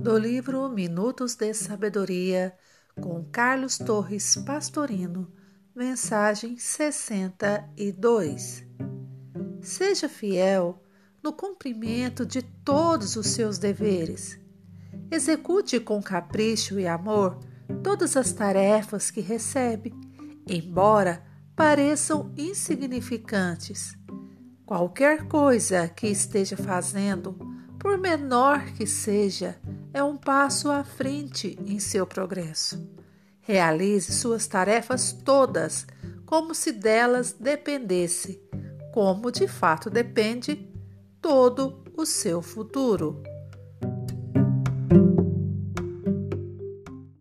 do livro Minutos de Sabedoria, com Carlos Torres Pastorino, mensagem 62. Seja fiel no cumprimento de todos os seus deveres. Execute com capricho e amor todas as tarefas que recebe, embora pareçam insignificantes. Qualquer coisa que esteja fazendo, por menor que seja, é um passo à frente em seu progresso. Realize suas tarefas todas como se delas dependesse, como de fato depende todo o seu futuro.